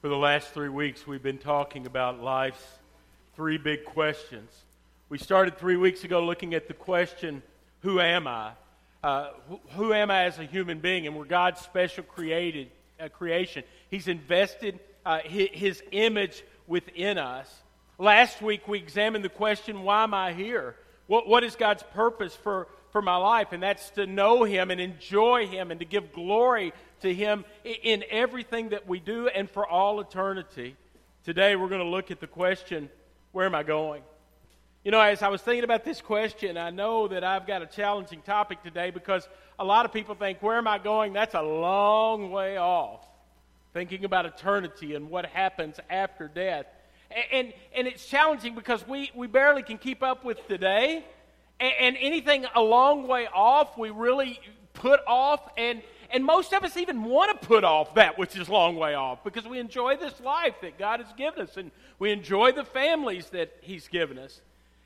For the last three weeks, we've been talking about life's three big questions. We started three weeks ago looking at the question, Who am I? Uh, who, am I as a human being? And we're God's special created, uh, creation. He's invested uh, his, his image within us. Last week, we examined the question, Why am I here? What, what is God's purpose for, for my life? And that's to know Him and enjoy Him and to give glory to Him in everything that we do and for all eternity. Today, we're going to look at the question where am I going? You know, as I was thinking about this question, I know that I've got a challenging topic today because a lot of people think, where am I going? That's a long way off. Thinking about eternity and what happens after death. And, and, it's challenging because we, we barely can keep up with today. And, and anything a long way off, we really put off. And, and most of us even want to put off that which is a long way off because we enjoy this life that God has given us and we enjoy the families that He's given us.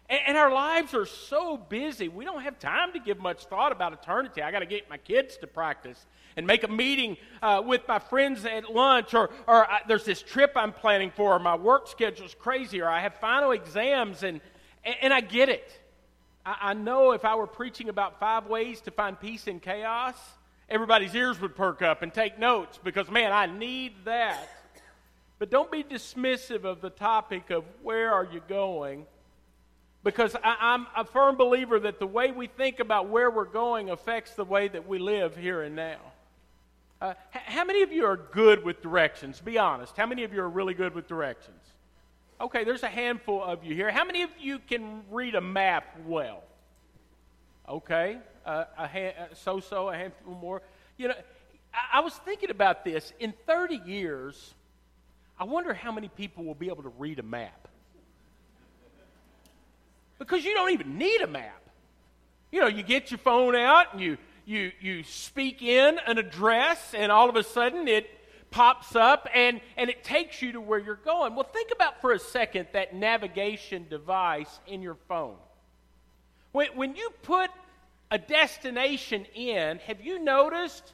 And, and our lives are so busy, we don't have time to give much thought about eternity. I got to get my kids to practice and make a meeting uh, with my friends at lunch, or, or I, there's this trip I'm planning for, or my work schedule's crazy, or I have final exams, and, and, and I get it. I, I know if I were preaching about five ways to find peace in chaos, everybody's ears would perk up and take notes because, man, I need that. But don't be dismissive of the topic of where are you going because I, am a firm believer that the way we think about where we're going affects the way that we live here and now. Uh, how many of you are good with directions? Be honest. How many of you are really good with directions? Okay, there's a handful of you here. How many of you can read a map well? Okay, uh, a uh, so-so, a handful more. You know, I, I was thinking about this. In 30 years, I wonder how many people will be able to read a map. Because you don't even need a map. You know, you get your phone out and you, you, you speak in an address, and all of a sudden it pops up and, and it takes you to where you're going. Well, think about for a second that navigation device in your phone. When, when you put a destination in, have you noticed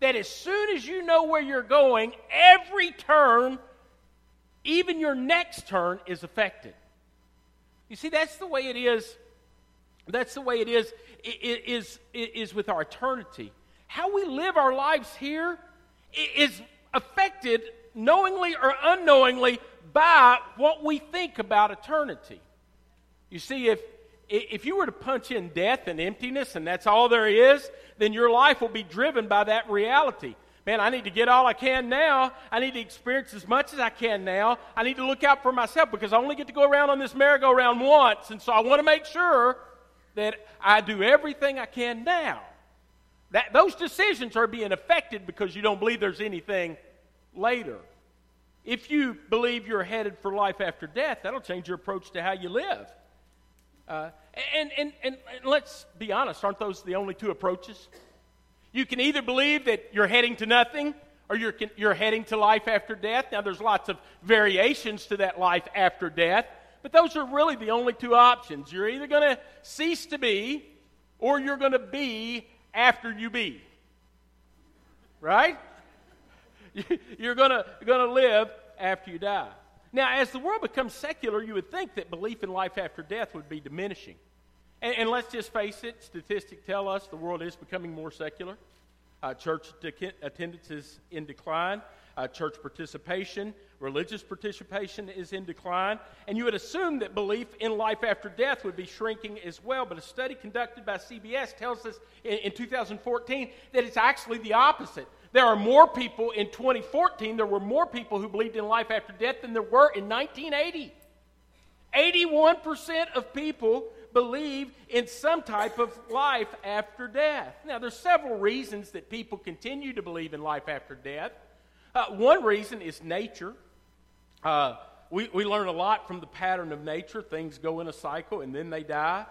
that as soon as you know where you're going, every turn, even your next turn, is affected? You see, that's the way it is. That's the way it is, it is, it is with our eternity. How we live our lives here is affected knowingly or unknowingly by what we think about eternity. You see, if if you were to punch in death and emptiness and that's all there is, then your life will be driven by that reality. Man, I need to get all I can now. I need to experience as much as I can now. I need to look out for myself because I only get to go around on this merry-go-round once. And so I want to make sure that I do everything I can now. That, those decisions are being affected because you don't believe there's anything later. If you believe you're headed for life after death, that'll change your approach to how you live. Uh, and, and, and, and let's be honest, aren't those the only two approaches? You can either believe that you're heading to nothing or you're, you're heading to life after death. Now, there's lots of variations to that life after death, but those are really the only two options. You're either going to cease to be or you're going to be after you be. Right? You're going to live after you die. Now, as the world becomes secular, you would think that belief in life after death would be diminishing. And, and let's just face it, statistics tell us the world is becoming more secular. Uh, church de- attendance is in decline. Uh, church participation, religious participation is in decline. And you would assume that belief in life after death would be shrinking as well. But a study conducted by CBS tells us in, in 2014 that it's actually the opposite. There are more people in 2014, there were more people who believed in life after death than there were in 1980. 81% of people believe in some type of life after death. Now, there's several reasons that people continue to believe in life after death. Uh, one reason is nature. Uh, we, we learn a lot from the pattern of nature. Things go in a cycle and then they die.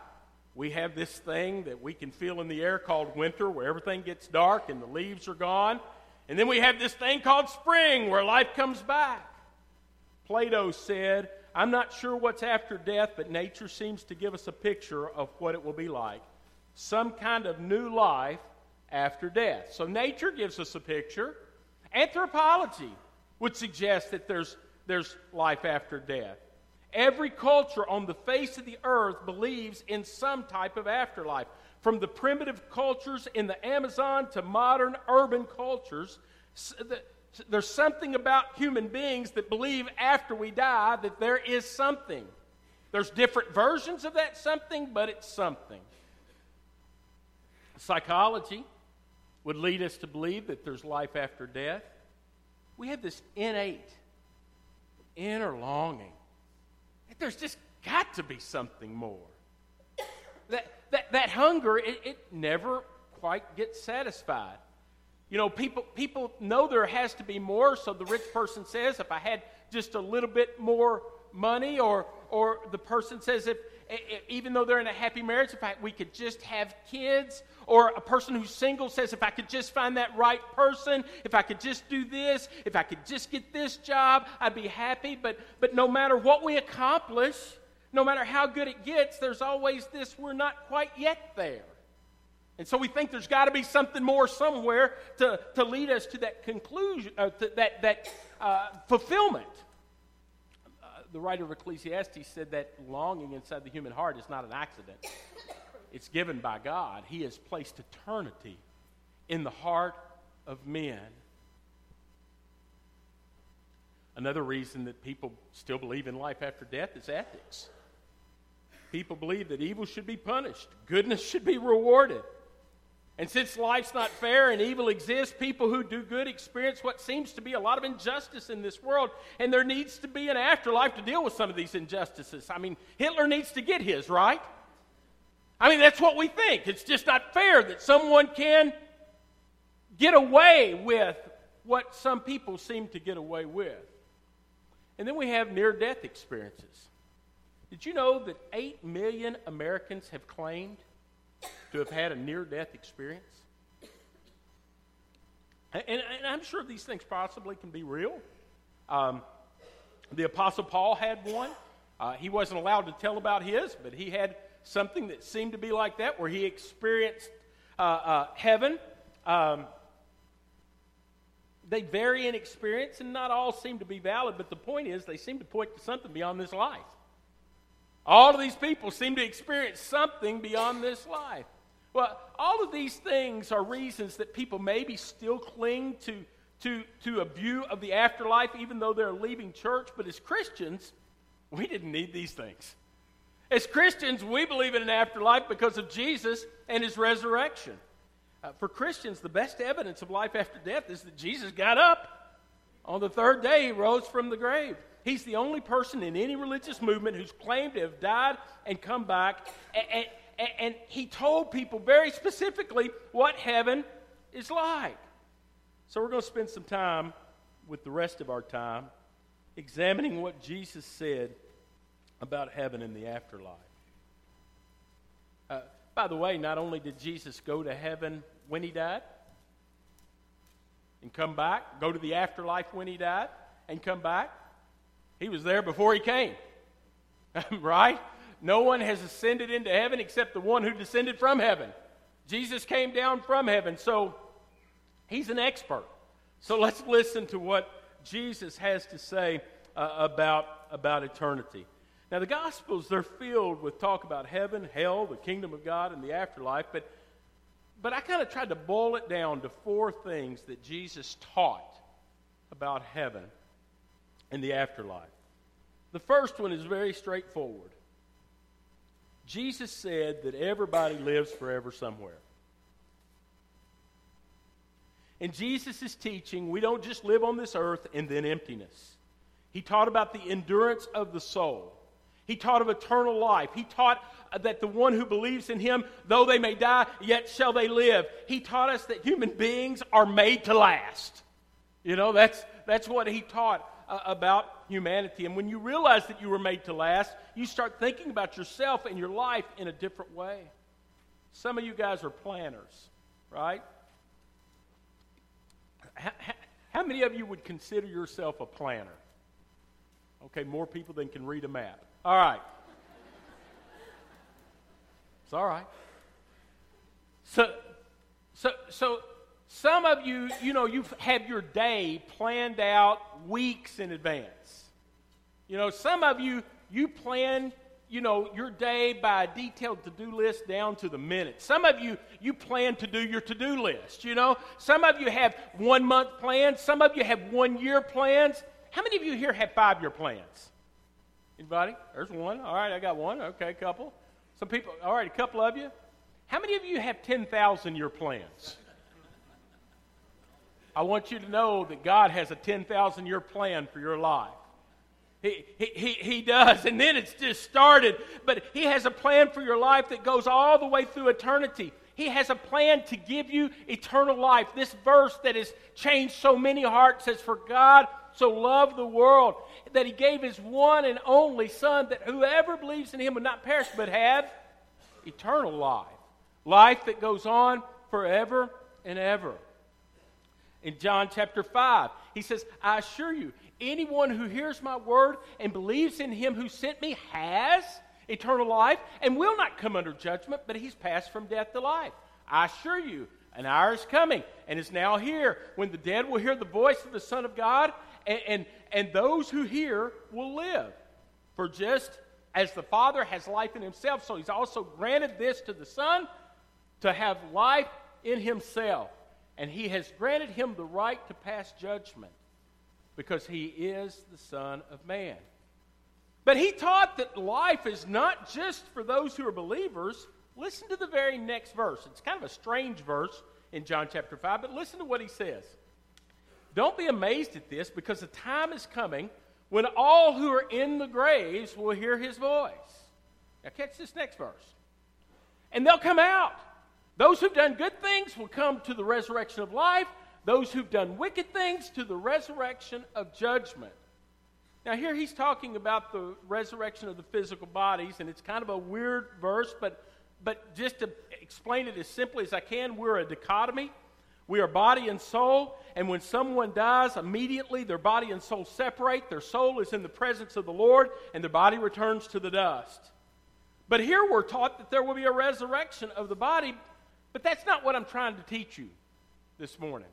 We have this thing that we can feel in the air called winter, where everything gets dark and the leaves are gone. And then we have this thing called spring, where life comes back. Plato said, I'm not sure what's after death, but nature seems to give us a picture of what it will be like. Some kind of new life after death. So nature gives us a picture. Anthropology would suggest that there's, there's life after death. Every culture on the face of the earth believes in some type of afterlife. From the primitive cultures in the Amazon to modern urban cultures, there's something about human beings that believe after we die that there is something. There's different versions of that something, but it's something. Psychology would lead us to believe that there's life after death. We have this innate, inner longing there's just got to be something more. That, that, that hunger, it, it never quite gets satisfied. You know, people, people know there has to be more, so the rich person says, if I had just a little bit more money, or, or the person says, if, if even though they're in a happy marriage, if I, we could just have kids, or a person who's single says, if I could just find that right person, if I could just do this, if I could just get this job, I'd be happy. But, but no matter what we accomplish, no matter how good it gets, there's always this, we're not quite yet there. And so we think there's got to be something more somewhere to, to lead us to that conclusion, uh, to that, that uh, fulfillment. The writer of Ecclesiastes said that longing inside the human heart is not an accident, it's given by God. He has placed eternity in the heart of men. Another reason that people still believe in life after death is ethics. People believe that evil should be punished, goodness should be rewarded. And since life's not fair and evil exists, people who do good experience what seems to be a lot of injustice in this world, and there needs to be an afterlife to deal with some of these injustices. I mean, Hitler needs to get his, right? I mean, that's what we think. It's just not fair that someone can get away with what some people seem to get away with. And then we have near death experiences. Did you know that 8 million Americans have claimed to have had a near death experience. And, and, I'm sure these things possibly can be real. Um, the Apostle Paul had one. Uh, he wasn't allowed to tell about his, but he had something that seemed to be like that, where he experienced uh, uh, heaven. Um, they vary in experience, and not all seem to be valid, but the point is, they seem to point to something beyond this life. All of these people seem to experience something beyond this life. Well, all of these things are reasons that people maybe still cling to, to, to a view of the afterlife, even though they're leaving church. But as Christians, we didn't need these things. As Christians, we believe in an afterlife because of Jesus and his resurrection. Uh, for Christians, the best evidence of life after death is that Jesus got up. On the third day, he rose from the grave. He's the only person in any religious movement who's claimed to have died and come back. And, and, and he told people very specifically what heaven is like. So we're going to spend some time with the rest of our time examining what Jesus said about heaven and the afterlife. Uh, by the way, not only did Jesus go to heaven when he died and come back, go to the afterlife when he died and come back, he was there before he came. right? No one has ascended into heaven except the one who descended from heaven. Jesus came down from heaven, so he's an expert. So let's listen to what Jesus has to say uh, about, about eternity. Now, the Gospels, they're filled with talk about heaven, hell, the kingdom of God, and the afterlife, but, but I kind of tried to boil it down to four things that Jesus taught about heaven and the afterlife. The first one is very straightforward. Jesus said that everybody lives forever somewhere. In Jesus' teaching, we don't just live on this earth and then emptiness. He taught about the endurance of the soul. He taught of eternal life. He taught that the one who believes in him, though they may die, yet shall they live. He taught us that human beings are made to last. You know, that's, that's what he taught uh, about humanity. And when you realize that you were made to last, you start thinking about yourself and your life in a different way. Some of you guys are planners, right? How, many of you would consider yourself a planner? Okay, more people than can read a map. All right. It's all right. So, so, so, Some of you, you know, you have your day planned out weeks in advance. You know, some of you, you plan, you know, your day by a detailed to do list down to the minute. Some of you, you plan to do your to do list. You know, some of you have one month plans, some of you have one year plans. How many of you here have five year plans? Anybody? There's one. All right, I got one. Okay, a couple. Some people, all right, a couple of you. How many of you have 10,000 year plans? I want you to know that God has a 10,000 year plan for your life. He, he, he, does. And then it's just started. But He has a plan for your life that goes all the way through eternity. He has a plan to give you eternal life. This verse that has changed so many hearts says, For God so loved the world that He gave His one and only Son, that whoever believes in Him would not perish but have eternal life. Life that goes on forever and ever in John chapter 5. He says, I assure you, anyone who hears my word and believes in him who sent me has eternal life and will not come under judgment, but he's passed from death to life. I assure you, an hour is coming and is now here when the dead will hear the voice of the Son of God, and, and, and those who hear will live. For just as the Father has life in himself, so he's also granted this to the Son to have life in himself and he has granted him the right to pass judgment because he is the Son of Man. But he taught that life is not just for those who are believers. Listen to the very next verse. It's kind of a strange verse in John chapter 5, but listen to what he says. Don't be amazed at this because the time is coming when all who are in the graves will hear his voice. Now, catch this next verse. And they'll come out. Those who've done good things will come to the resurrection of life. Those who've done wicked things to the resurrection of judgment. Now, here he's talking about the resurrection of the physical bodies, and it's kind of a weird verse, but, but just to explain it as simply as I can, we're a dichotomy. We are body and soul, and when someone dies, immediately their body and soul separate. Their soul is in the presence of the Lord, and their body returns to the dust. But here we're taught that there will be a resurrection of the body, but that's not what I'm trying to teach you this morning.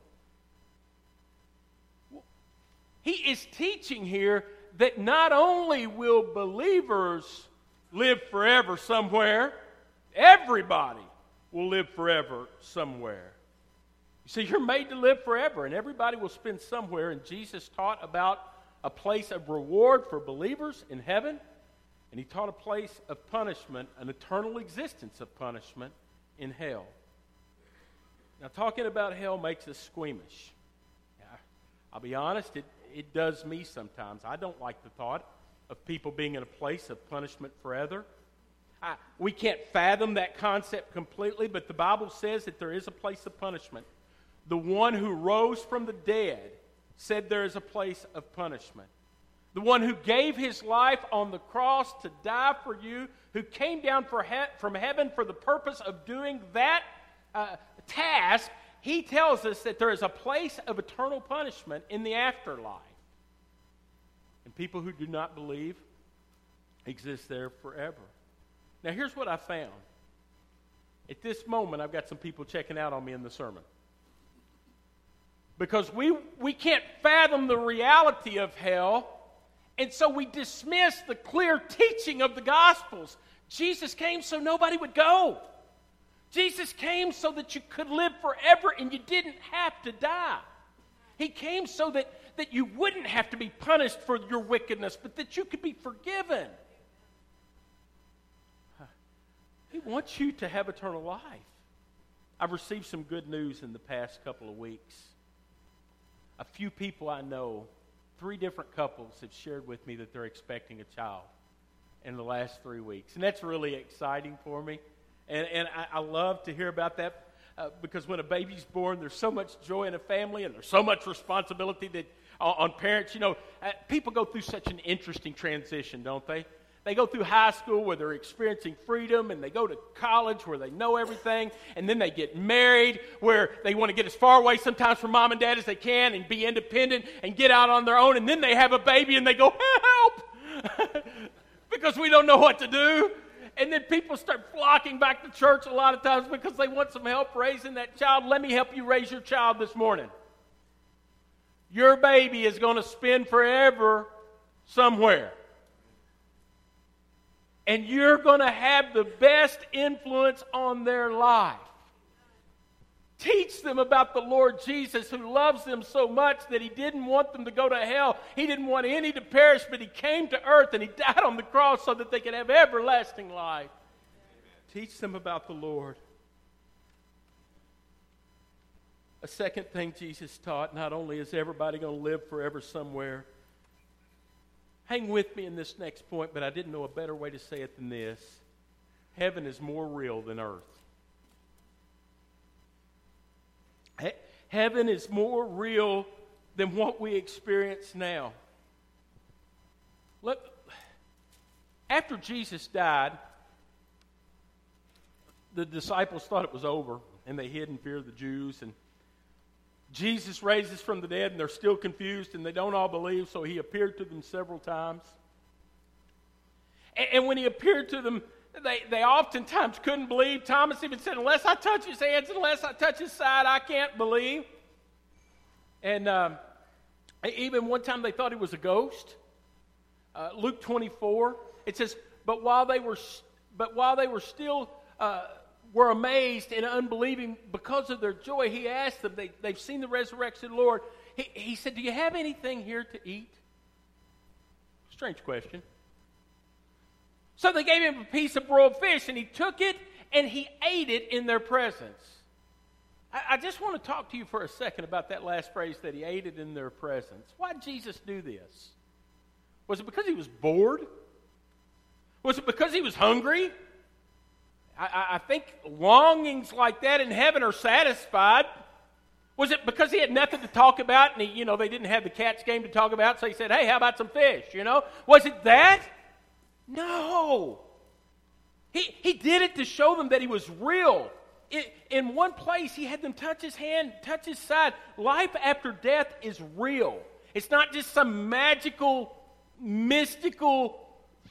He is teaching here that not only will believers live forever somewhere, everybody will live forever somewhere. You see, you're made to live forever, and everybody will spend somewhere. And Jesus taught about a place of reward for believers in heaven, and he taught a place of punishment, an eternal existence of punishment in hell. Now, talking about hell makes us squeamish. I'll be honest, it, it does me sometimes. I don't like the thought of people being in a place of punishment forever. I, we can't fathom that concept completely, but the Bible says that there is a place of punishment. The one who rose from the dead said there is a place of punishment. The one who gave his life on the cross to die for you, who came down he- from heaven for the purpose of doing that uh, task, he tells us that there is a place of eternal punishment in the afterlife. And people who do not believe exist there forever. Now, here's what I found. At this moment, I've got some people checking out on me in the sermon. Because we, we can't fathom the reality of hell, and so we dismiss the clear teaching of the Gospels. Jesus came so nobody would go. Jesus came so that you could live forever and you didn't have to die. He came so that, that you wouldn't have to be punished for your wickedness, but that you could be forgiven. He wants you to have eternal life. I've received some good news in the past couple of weeks. A few people I know, three different couples, have shared with me that they're expecting a child in the last three weeks. And that's really exciting for me. And, and I, I love to hear about that uh, because when a baby's born, there's so much joy in a family and there's so much responsibility that uh, on parents. You know, uh, people go through such an interesting transition, don't they? They go through high school where they're experiencing freedom, and they go to college where they know everything, and then they get married where they want to get as far away sometimes from mom and dad as they can and be independent and get out on their own, and then they have a baby and they go, Help! because we don't know what to do And then people start flocking back to church a lot of times because they want some help raising that child. Let me help you raise your child this morning. Your baby is going to spend forever somewhere. And you're going to have the best influence on their life. Teach them about the Lord Jesus who loves them so much that he didn't want them to go to hell. He didn't want any to perish, but he came to earth and he died on the cross so that they could have everlasting life. Teach them about the Lord. A second thing Jesus taught not only is everybody going to live forever somewhere, hang with me in this next point, but I didn't know a better way to say it than this heaven is more real than earth. He- heaven is more real than what we experience now. Look, after Jesus died, the disciples thought it was over, and they hid in fear of the Jews. And Jesus raises from the dead, and they're still confused, and they don't all believe, so he appeared to them several times. And, and when he appeared to them, they, they oftentimes couldn't believe. Thomas even said, Unless I touch his hands, unless I touch his side, I can't believe. And um, even one time they thought he was a ghost. Uh, Luke 24, it says, But while they were, but while they were still uh, were amazed and unbelieving because of their joy, he asked them, they, They've seen the resurrection Lord. He, he said, Do you have anything here to eat? Strange question. So they gave him a piece of broiled fish, and he took it and he ate it in their presence. I, I, just want to talk to you for a second about that last phrase that he ate it in their presence. Why did Jesus do this? Was it because he was bored? Was it because he was hungry? I, I think longings like that in heaven are satisfied. Was it because he had nothing to talk about and he, you know they didn't have the catch game to talk about, so he said, "Hey, how about some fish?" You know, was it that? No. He, he did it to show them that he was real. It, in one place, he had them touch his hand, touch his side. Life after death is real. It's not just some magical, mystical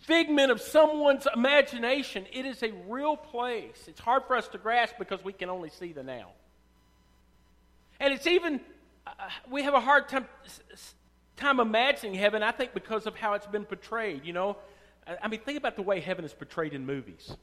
figment of someone's imagination. It is a real place. It's hard for us to grasp because we can only see the now. And it's even, uh, we have a hard time, time imagining heaven, I think, because of how it's been portrayed. You know, I mean, think about the way heaven is portrayed in movies.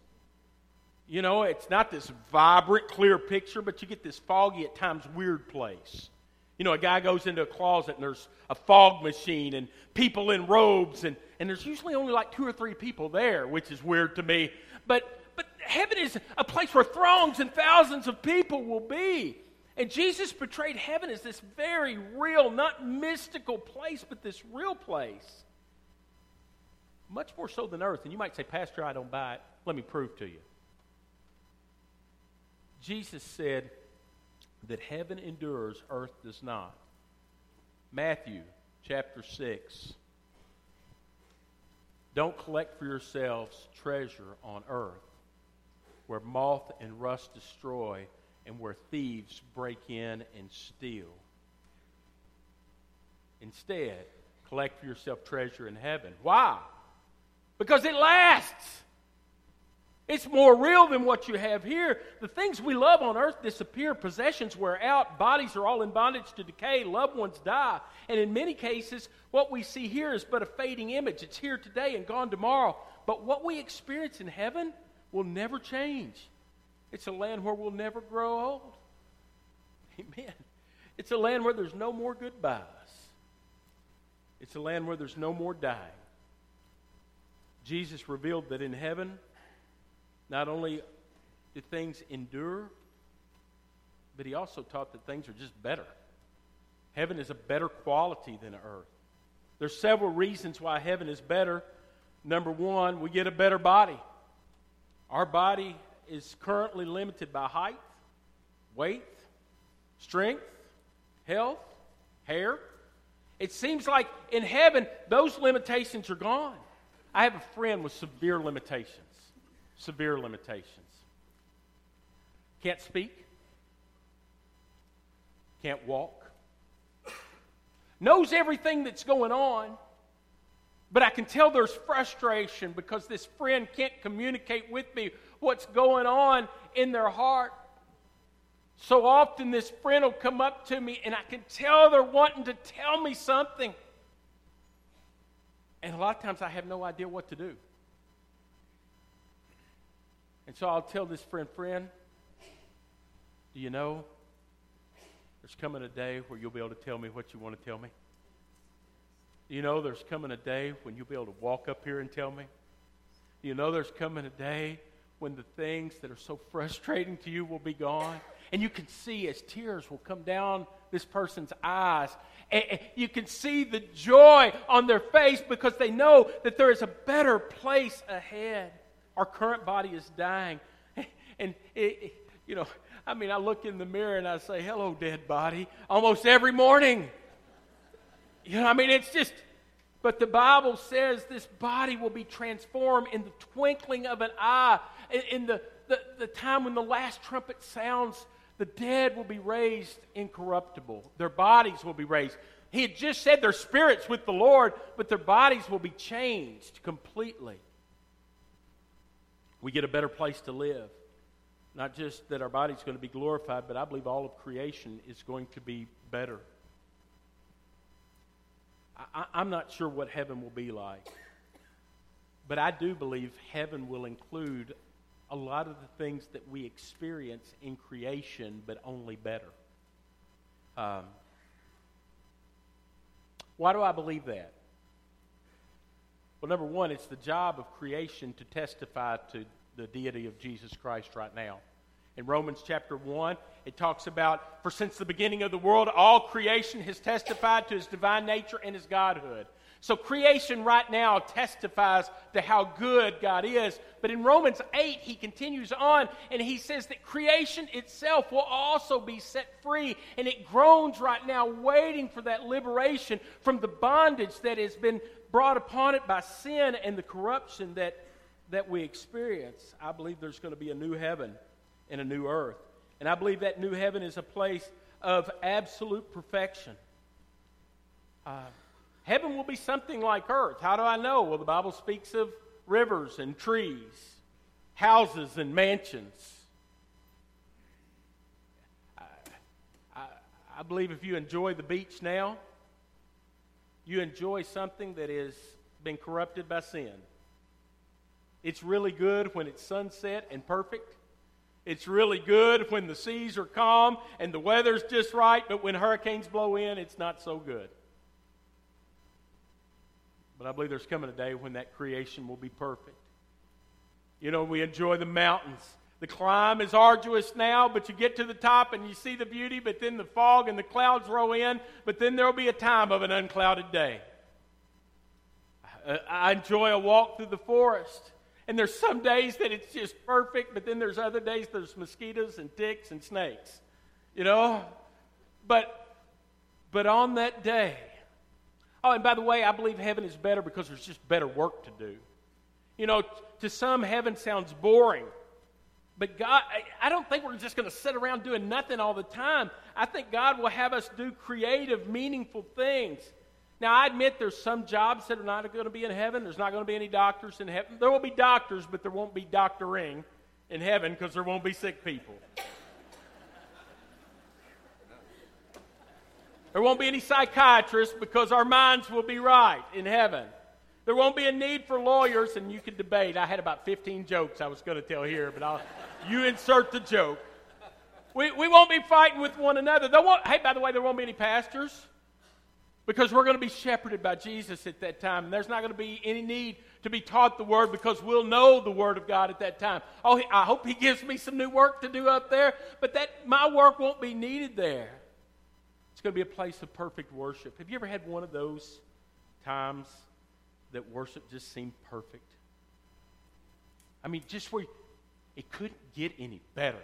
You know, it's not this vibrant, clear picture, but you get this foggy, at times weird place. You know, a guy goes into a closet and there's a fog machine and people in robes, and, and there's usually only like two or three people there, which is weird to me. But, but heaven is a place where throngs and thousands of people will be. And Jesus portrayed heaven as this very real, not mystical place, but this real place much more so than earth. And you might say, Pastor, I don't buy it. Let me prove to you. Jesus said that heaven endures, earth does not. Matthew chapter 6. Don't collect for yourselves treasure on earth where moth and rust destroy and where thieves break in and steal. Instead, collect for yourself treasure in heaven. Why? Because it lasts. It's more real than what you have here. The things we love on earth disappear, possessions wear out, bodies are all in bondage to decay, loved ones die. And in many cases, what we see here is but a fading image. It's here today and gone tomorrow. But what we experience in heaven will never change. It's a land where we'll never grow old. Amen. It's a land where there's no more goodbyes. It's a land where there's no more dying. Jesus revealed that in heaven, not only do things endure, but he also taught that things are just better. Heaven is a better quality than earth. There's several reasons why heaven is better. Number one, we get a better body. Our body is currently limited by height, weight, strength, health, hair. It seems like in heaven, those limitations are gone. I have a friend with severe limitations. Severe limitations. Can't speak. Can't walk. Knows everything that's going on, But I can tell there's frustration because this friend can't communicate with me what's going on in their heart. So often, this friend will come up to me and I can tell they're wanting to tell me something. And a lot of times, I have no idea what to do. And so I'll tell this friend, friend, do you know there's coming a day where you'll be able to tell me what you want to tell me? Do You know, there's coming a day when you'll be able to walk up here and tell me. Do You know, there's coming a day when the things that are so frustrating to you will be gone. And you can see as tears will come down this person's eyes. And you can see the joy on their face because they know that there is a better place ahead. Our current body is dying. And, it, you know, I mean, I look in the mirror and I say, hello, dead body, almost every morning. You know, I mean, it's just, but the Bible says this body will be transformed in the twinkling of an eye. In, in the, the, the time when the last trumpet sounds, the dead will be raised incorruptible. Their bodies will be raised. He had just said their spirits with the Lord, but their bodies will be changed completely. We get a better place to live. Not just that our body's going to be glorified, but I believe all of creation is going to be better. I, am not sure what heaven will be like. But I do believe heaven will include a lot of the things that we experience in creation, but only better. Um, why do I believe that? Well, number one, it's the job of creation to testify to the deity of Jesus Christ right now. In Romans chapter 1, it talks about, for since the beginning of the world, all creation has testified to his divine nature and his godhood. So creation right now testifies to how good God is. But in Romans 8, he continues on and he says that creation itself will also be set free. And it groans right now, waiting for that liberation from the bondage that has been brought upon it by sin and the corruption that, that we experience. I believe there's going to be a new heaven and a new earth. And I believe that new heaven is a place of absolute perfection. Uh, heaven will be something like earth. How do I know? Well, the Bible speaks of rivers and trees, houses and mansions. I, believe if you enjoy the beach now, you enjoy something that has been corrupted by sin. It's really good when it's sunset and perfect. It's really good when the seas are calm and the weather's just right, but when hurricanes blow in, it's not so good. But I believe there's coming a day when that creation will be perfect. You know, we enjoy the mountains. The climb is arduous now, but you get to the top and you see the beauty, but then the fog and the clouds roll in, but then there'll be a time of an unclouded day. I enjoy a walk through the forest. And there's some days that it's just perfect, but then there's other days there's mosquitoes and ticks and snakes. You know? But but on that day, oh, and by the way, I believe heaven is better because there's just better work to do. You know, to some, heaven sounds boring. But God, I don't think we're just going to sit around doing nothing all the time. I think God will have us do creative, meaningful things. Now, I admit there's some jobs that are not going to be in heaven. There's not going to be any doctors in heaven. There will be doctors, but there won't be doctoring in heaven because there won't be sick people. There won't be any psychiatrists because our minds will be right in heaven. There won't be a need for lawyers, and you can debate. I had about 15 jokes I was going to tell here, but I'll, you insert the joke. We, we won't be fighting with one another. There won't, hey, by the way, there won't be any pastors. Because we're going to be shepherded by Jesus at that time. And there's not going to be any need to be taught the Word because we'll know the Word of God at that time. Oh, I hope He gives me some new work to do up there, but that my work won't be needed there. Going to be a place of perfect worship. Have you ever had one of those times that worship just seemed perfect? I mean, just where it couldn't get any better.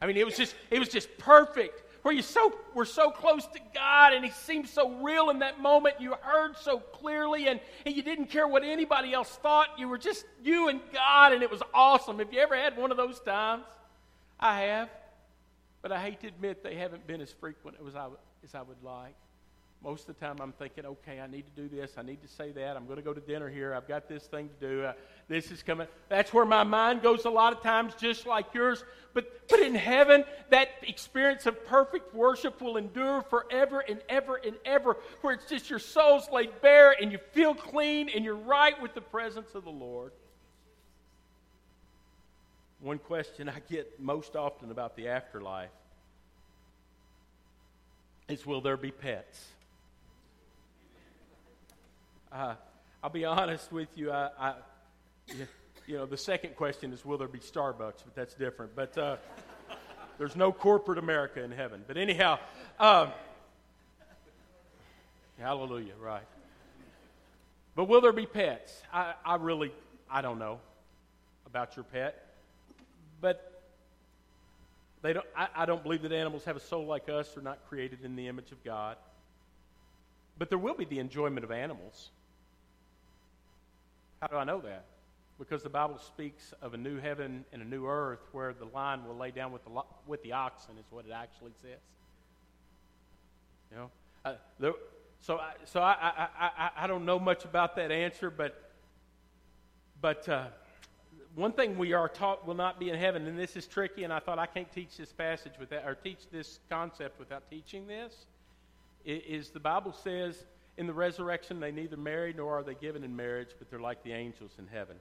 I mean, it was just it was just perfect where you so were so close to God and He seemed so real in that moment. You heard so clearly and, and you didn't care what anybody else thought. You were just you and God, and it was awesome. Have you ever had one of those times? I have. But I hate to admit they haven't been as frequent as I, as I would like. most of the time I'm thinking, okay, I need to do this, I need to say that, I'm going to go to dinner here, I've got this thing to do, uh, this is coming. That's where my mind goes a lot of times, just like yours. But, but in heaven, that experience of perfect worship will endure forever and ever and ever, where it's just your soul's laid bare and you feel clean and you're right with the presence of the Lord. One question I get most often about the afterlife is will there be pets? Uh, I'll be honest with you. I, I you, know, the second question is, will there be Starbucks? But that's different. But uh, there's no corporate America in heaven. But anyhow, um, hallelujah, right. But will there be pets? I, I really, I don't know about your pet. But they don't, I, I don't believe that animals have a soul like us. They're not created in the image of God. But there will be the enjoyment of animals. How do I know that? Because the Bible speaks of a new heaven and a new earth where the lion will lay down with the, with the oxen, is what it actually says. You know? Uh, there, so I, so I, I, I, I, don't know much about that answer, but, but uh, one thing we are taught will not be in heaven, and this is tricky, and I thought I can't teach this passage without, or teach this concept without teaching this, is the Bible says in the resurrection, they neither marry nor are they given in marriage, but they're like the angels in heaven.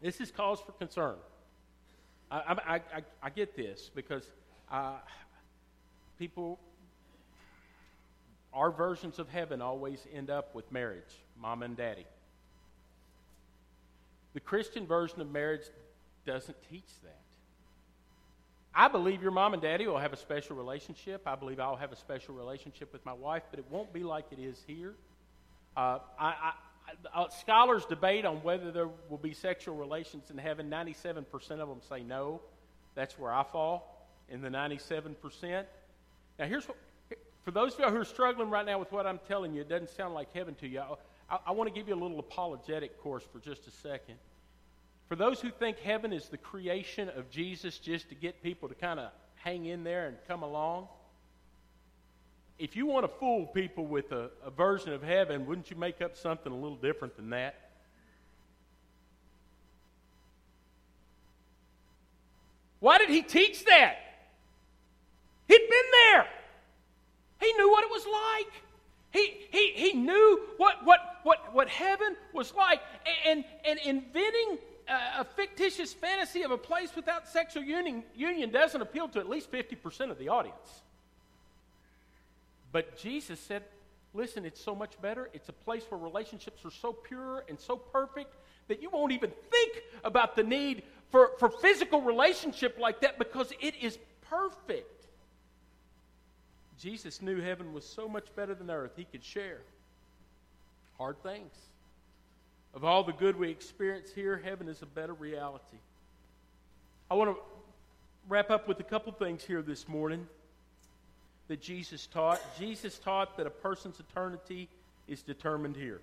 This is cause for concern. I, I, I, I get this because uh, people, our versions of heaven always end up with marriage, mom and daddy. The Christian version of marriage doesn't teach that. I believe your mom and daddy will have a special relationship. I believe I'll have a special relationship with my wife, but it won't be like it is here. Uh, I, I, uh, scholars debate on whether there will be sexual relations in heaven. 97% of them say no. That's where I fall in the 97%. Now, here's what, for those of you who are struggling right now with what I'm telling you, it doesn't sound like heaven to you. I, I want to give you a little apologetic course for just a second. For those who think heaven is the creation of Jesus just to get people to kind of hang in there and come along, if you want to fool people with a, a, version of heaven, wouldn't you make up something a little different than that? Why did he teach that? He'd been there. He knew what it was like. He, he, he knew what, what, what, what heaven was like. And, and inventing a fictitious fantasy of a place without sexual union, union doesn't appeal to at least 50% of the audience. But Jesus said, listen, it's so much better. It's a place where relationships are so pure and so perfect that you won't even think about the need for, for physical relationship like that because it is perfect. Jesus knew heaven was so much better than earth. He could share hard things. Of all the good we experience here, heaven is a better reality. I want to wrap up with a couple things here this morning that Jesus taught. Jesus taught that a person's eternity is determined here.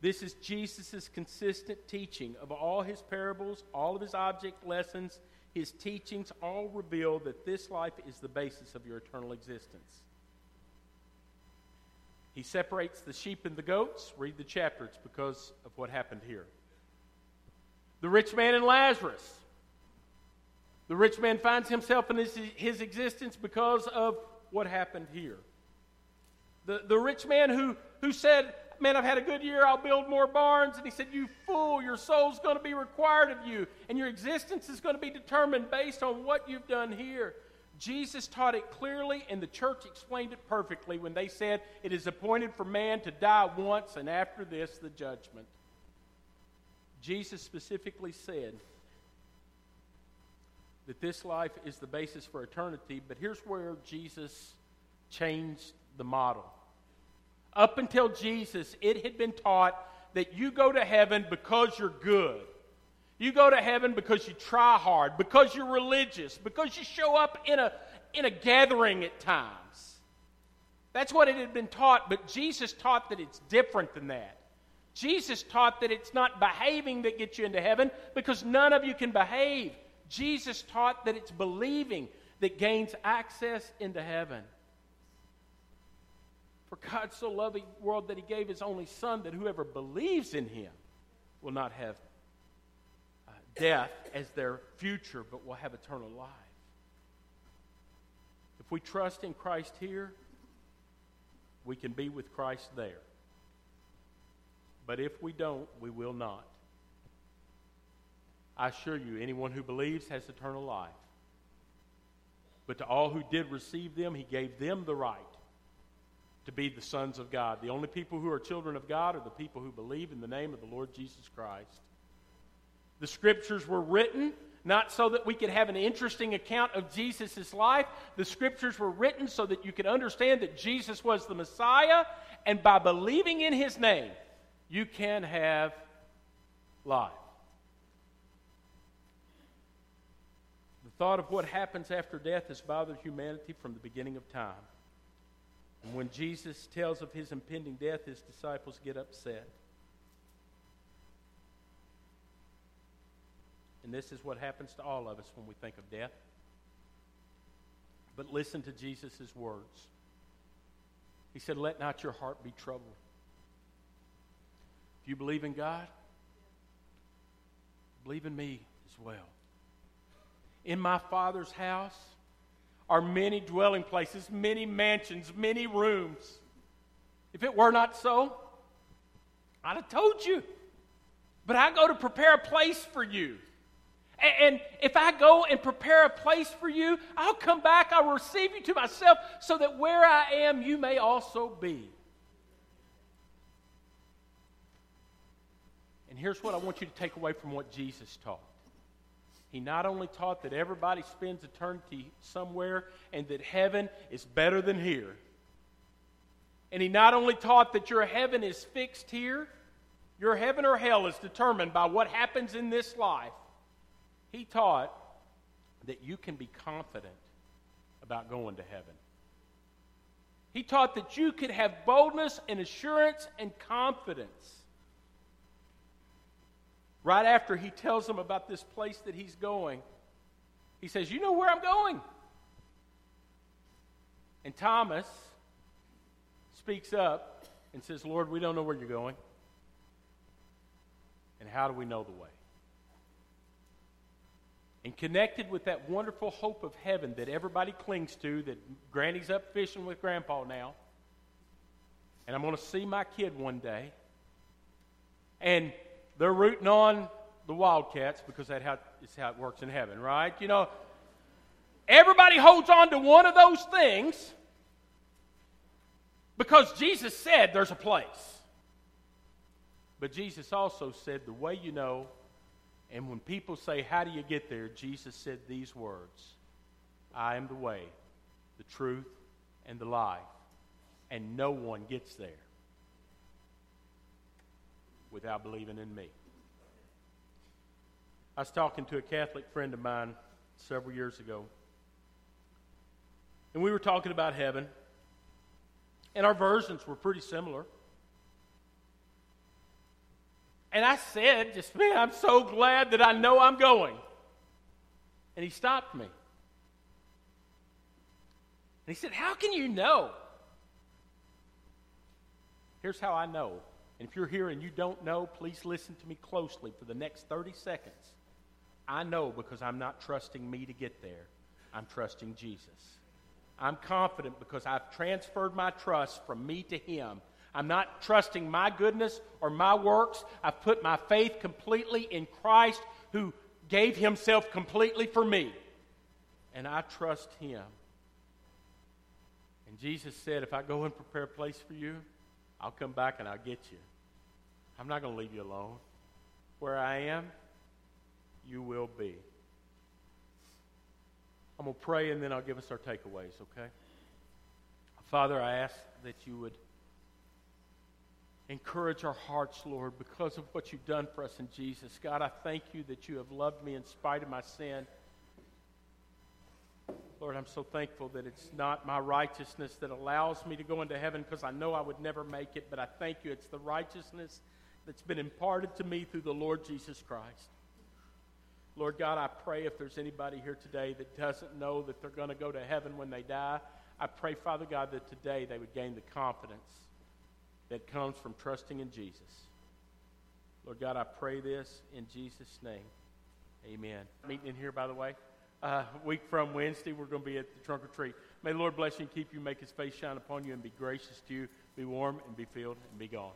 This is Jesus' consistent teaching of all his parables, all of his object lessons, his teachings all reveal that this life is the basis of your eternal existence. He separates the sheep and the goats. Read the chapter, it's because of what happened here. The rich man and Lazarus. The rich man finds himself in his, his existence because of what happened here. The, the rich man who, who said, Man, I've had a good year, I'll build more barns. And he said, You fool, your soul's going to be required of you, and your existence is going to be determined based on what you've done here. Jesus taught it clearly, and the church explained it perfectly when they said, It is appointed for man to die once, and after this, the judgment. Jesus specifically said that this life is the basis for eternity, but here's where Jesus changed the model. Up until Jesus, it had been taught that you go to heaven because you're good. You go to heaven because you try hard, because you're religious, because you show up in a, in a gathering at times. That's what it had been taught, but Jesus taught that it's different than that. Jesus taught that it's not behaving that gets you into heaven because none of you can behave. Jesus taught that it's believing that gains access into heaven. For God so loved the world that he gave his only Son, that whoever believes in him will not have uh, death as their future, but will have eternal life. If we trust in Christ here, we can be with Christ there. But if we don't, we will not. I assure you, anyone who believes has eternal life. But to all who did receive them, he gave them the right to be the sons of God. The only people who are children of God are the people who believe in the name of the Lord Jesus Christ. The scriptures were written not so that we could have an interesting account of Jesus' life. The scriptures were written so that you could understand that Jesus was the Messiah, and by believing in his name, you can have life. The thought of what happens after death has bothered humanity from the beginning of time. And when Jesus tells of his impending death, his disciples get upset. And this is what happens to all of us when we think of death. But listen to Jesus' words. He said, Let not your heart be troubled. If you believe in God, believe in me as well. In my Father's house are many dwelling places, many mansions, many rooms. If it were not so, I'd have told you. But I go to prepare a place for you. And if I go and prepare a place for you, I'll come back, I'll receive you to myself, so that where I am, you may also be. And here's what I want you to take away from what Jesus taught. He not only taught that everybody spends eternity somewhere and that heaven is better than here, and he not only taught that your heaven is fixed here, your heaven or hell is determined by what happens in this life. He taught that you can be confident about going to heaven. He taught that you could have boldness and assurance and confidence. Right after he tells them about this place that he's going, he says, You know where I'm going. And Thomas speaks up and says, Lord, we don't know where you're going. And how do we know the way? and connected with that wonderful hope of heaven that everybody clings to, that Granny's up fishing with Grandpa now, and I'm going to see my kid one day, and they're rooting on the Wildcats because that's how, how it works in heaven, right? You know, everybody holds on to one of those things because Jesus said there's a place. But Jesus also said the way you know and when people say, How do you get there? Jesus said these words I am the way, the truth, and the life. And no one gets there without believing in me. I was talking to a Catholic friend of mine several years ago, and we were talking about heaven, and our versions were pretty similar. And I said, just, man, I'm so glad that I know I'm going. And he stopped me. And he said, How can you know? Here's how I know. And if you're here and you don't know, please listen to me closely for the next 30 seconds. I know because I'm not trusting me to get there, I'm trusting Jesus. I'm confident because I've transferred my trust from me to Him I'm not trusting my goodness or my works. I've put my faith completely in Christ who gave himself completely for me. And I trust him. And Jesus said, If I go and prepare a place for you, I'll come back and I'll get you. I'm not going to leave you alone. Where I am, you will be. I'm going to pray and then I'll give us our takeaways, okay? Father, I ask that you would encourage our hearts, Lord, because of what you've done for us in Jesus. God, I thank you that you have loved me in spite of my sin. Lord, I'm so thankful that it's not my righteousness that allows me to go into heaven because I know I would never make it, but I thank you it's the righteousness that's been imparted to me through the Lord Jesus Christ. Lord God, I pray if there's anybody here today that doesn't know that they're going to go to heaven when they die, I pray, Father God, that today they would gain the confidence that comes from trusting in Jesus. Lord God, I pray this in Jesus' name. Amen. Meeting in here, by the way. Uh, week from Wednesday, we're going to be at the trunk or treat. May the Lord bless you and keep you, make his face shine upon you, and be gracious to you, be warm and be filled and be gone.